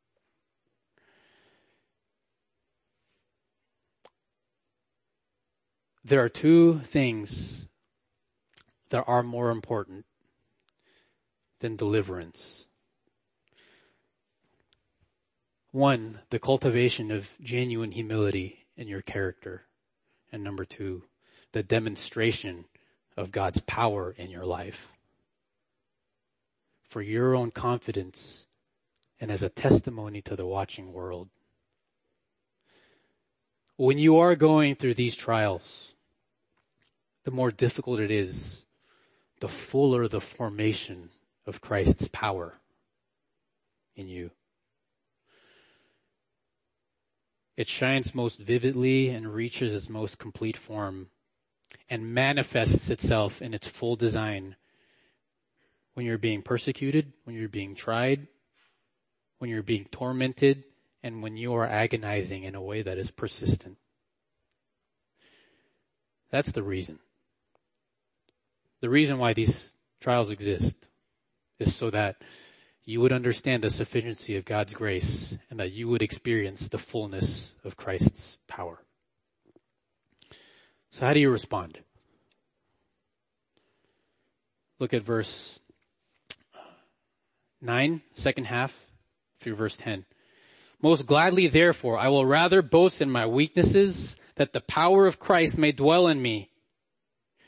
Speaker 1: There are two things that are more important than deliverance. One, the cultivation of genuine humility in your character. And number two, the demonstration of God's power in your life. For your own confidence and as a testimony to the watching world. When you are going through these trials, the more difficult it is, the fuller the formation of Christ's power in you. It shines most vividly and reaches its most complete form and manifests itself in its full design when you're being persecuted, when you're being tried, when you're being tormented, and when you are agonizing in a way that is persistent. That's the reason. The reason why these trials exist is so that you would understand the sufficiency of God's grace and that you would experience the fullness of Christ's power. So how do you respond? Look at verse 9, second half through verse 10. Most gladly therefore I will rather boast in my weaknesses that the power of Christ may dwell in me.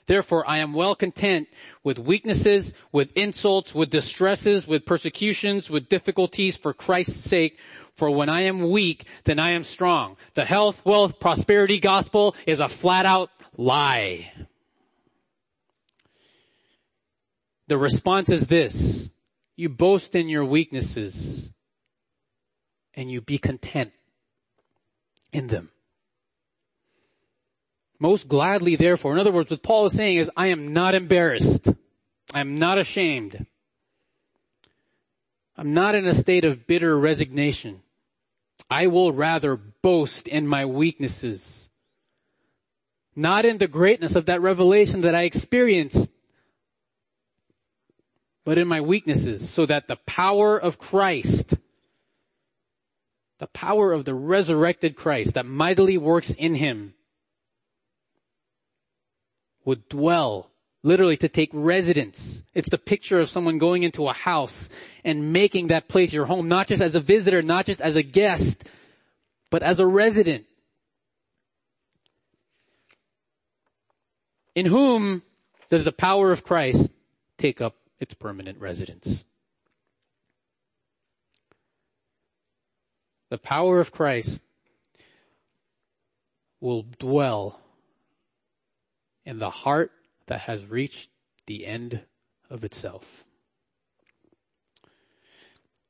Speaker 1: Therefore I am well content with weaknesses, with insults, with distresses, with persecutions, with difficulties for Christ's sake. For when I am weak, then I am strong. The health, wealth, prosperity gospel is a flat out lie. The response is this. You boast in your weaknesses and you be content in them. Most gladly therefore. In other words, what Paul is saying is, I am not embarrassed. I am not ashamed. I'm not in a state of bitter resignation. I will rather boast in my weaknesses. Not in the greatness of that revelation that I experienced, but in my weaknesses so that the power of Christ, the power of the resurrected Christ that mightily works in him would dwell, literally to take residence. It's the picture of someone going into a house and making that place your home, not just as a visitor, not just as a guest, but as a resident. In whom does the power of Christ take up its permanent residence? The power of Christ will dwell in the heart that has reached the end of itself.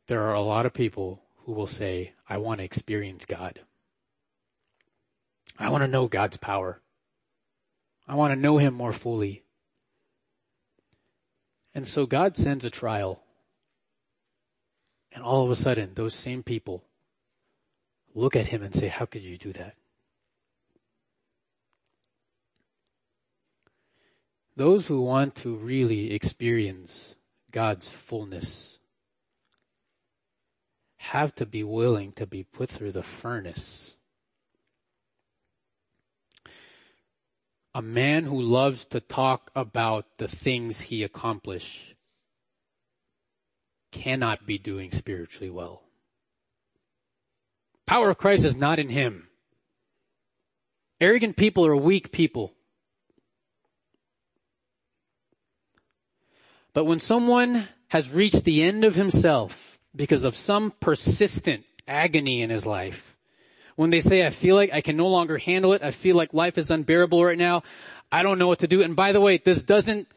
Speaker 1: There are a lot of people who will say, I want to experience God. I want to know God's power. I want to know Him more fully. And so God sends a trial. And all of a sudden, those same people look at Him and say, how could you do that? Those who want to really experience God's fullness have to be willing to be put through the furnace. A man who loves to talk about the things he accomplished cannot be doing spiritually well. Power of Christ is not in him. Arrogant people are weak people. But when someone has reached the end of himself because of some persistent agony in his life, when they say, I feel like I can no longer handle it, I feel like life is unbearable right now, I don't know what to do. And by the way, this doesn't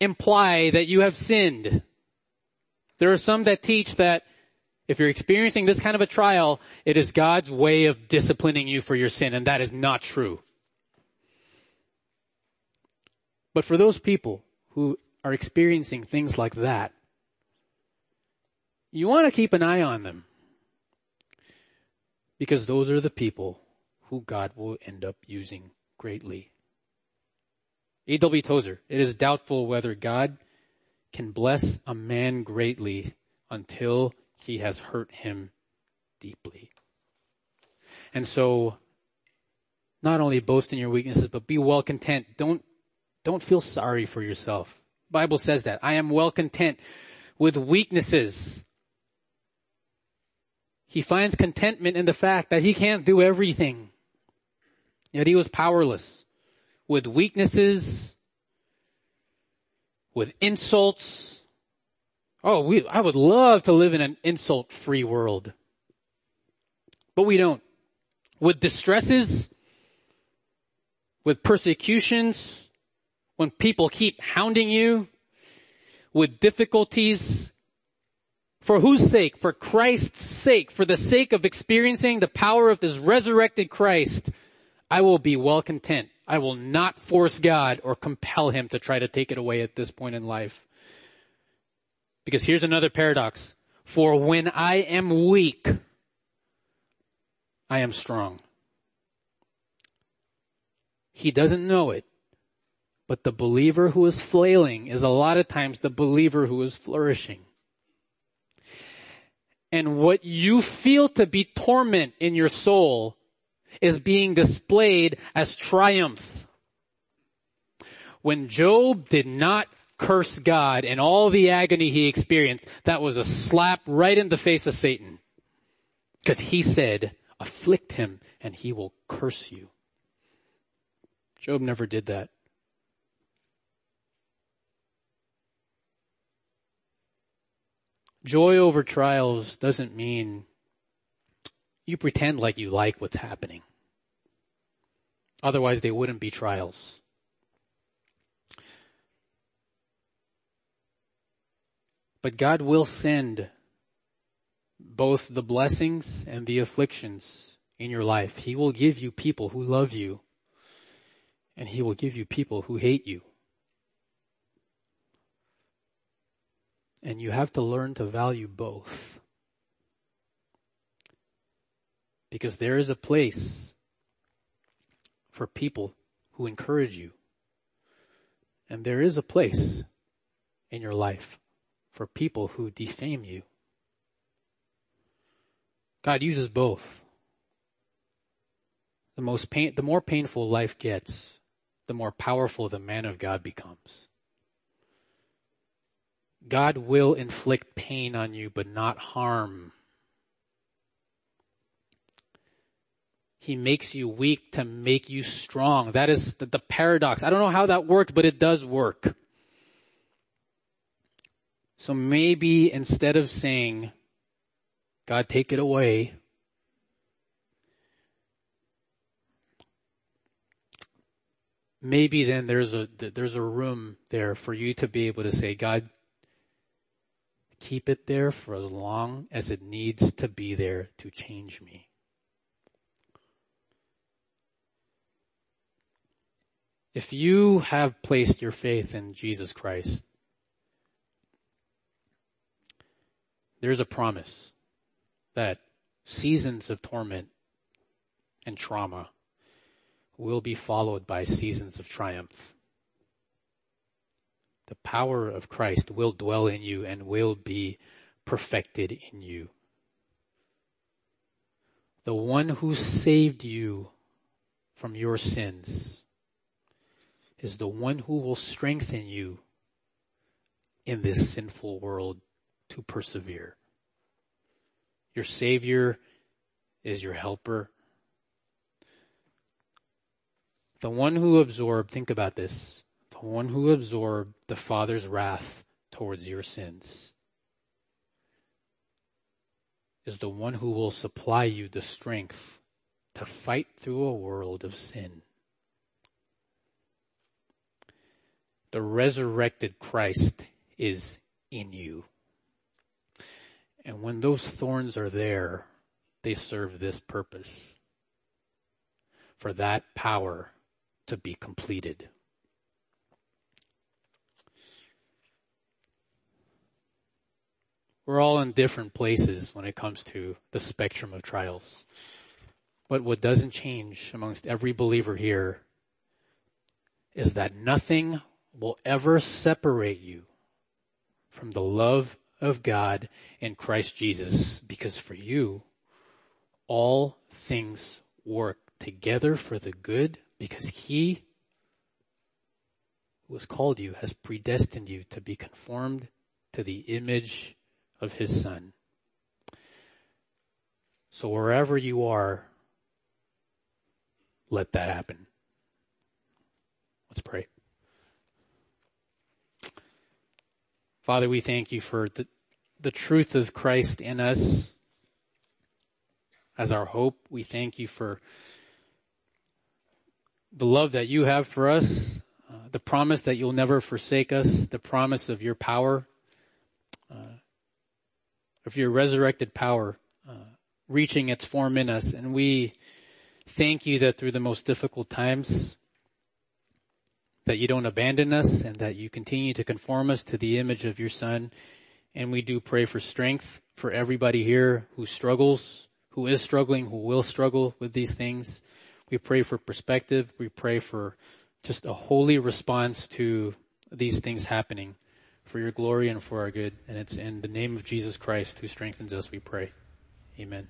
Speaker 1: imply that you have sinned. There are some that teach that if you're experiencing this kind of a trial, it is God's way of disciplining you for your sin, and that is not true. But for those people who are experiencing things like that, you want to keep an eye on them. Because those are the people who God will end up using greatly. A.W. Tozer, it is doubtful whether God can bless a man greatly until he has hurt him deeply. And so, not only boast in your weaknesses, but be well content. Don't, don't feel sorry for yourself. Bible says that. I am well content with weaknesses. He finds contentment in the fact that he can't do everything. Yet he was powerless. with weaknesses, with insults. Oh, we, I would love to live in an insult free world. But we don't. With distresses, with persecutions, when people keep hounding you, with difficulties, for whose sake? For Christ's sake, for the sake of experiencing the power of this resurrected Christ, I will be well content. I will not force God or compel Him to try to take it away at this point in life. Because here's another paradox. For when I am weak, I am strong. He doesn't know it, but the believer who is flailing is a lot of times the believer who is flourishing. And what you feel to be torment in your soul is being displayed as triumph. When Job did not curse God and all the agony he experienced, that was a slap right in the face of Satan. Because he said, afflict him and he will curse you. Job never did that. Joy over trials doesn't mean you pretend like you like what's happening. Otherwise they wouldn't be trials. But God will send both the blessings and the afflictions in your life. He will give you people who love you and he will give you people who hate you. And you have to learn to value both. Because there is a place for people who encourage you. And there is a place in your life for people who defame you. God uses both. The most pain, the more painful life gets, the more powerful the man of God becomes. God will inflict pain on you, but not harm. He makes you weak to make you strong. That is the, paradox. I don't know how that works, but it does work. So maybe instead of saying, God take it away, maybe then there's a, there's a room there for you to be able to say, God, keep it there for as long as it needs to be there to change me. If you have placed your faith in Jesus Christ, there's a promise that seasons of torment and trauma will be followed by seasons of triumph. The power of Christ will dwell in you and will be perfected in you. The one who saved you from your sins is the one who will strengthen you in this sinful world to persevere. Your Savior is your helper. The one who absorbed, think about this, the one who absorbed the Father's wrath towards your sins is the one who will supply you the strength to fight through a world of sin. The resurrected Christ is in you. And when those thorns are there, they serve this purpose. For that power to be completed. We're all in different places when it comes to the spectrum of trials. But what doesn't change amongst every believer here is that nothing will ever separate you from the love of God in Christ Jesus because for you, all things work together for the good because he who has called you has predestined you to be conformed to the image of his son. So wherever you are, let that happen. Let's pray. Father, we thank you for the, the truth of Christ in us as our hope. We thank you for the love that you have for us, uh, the promise that you'll never forsake us, the promise of your power, uh, of your resurrected power, uh, reaching its form in us. And we thank you that through the most difficult times, that you don't abandon us and that you continue to conform us to the image of your son. And we do pray for strength for everybody here who struggles, who is struggling, who will struggle with these things. We pray for perspective. We pray for just a holy response to these things happening for your glory and for our good. And it's in the name of Jesus Christ who strengthens us we pray. Amen.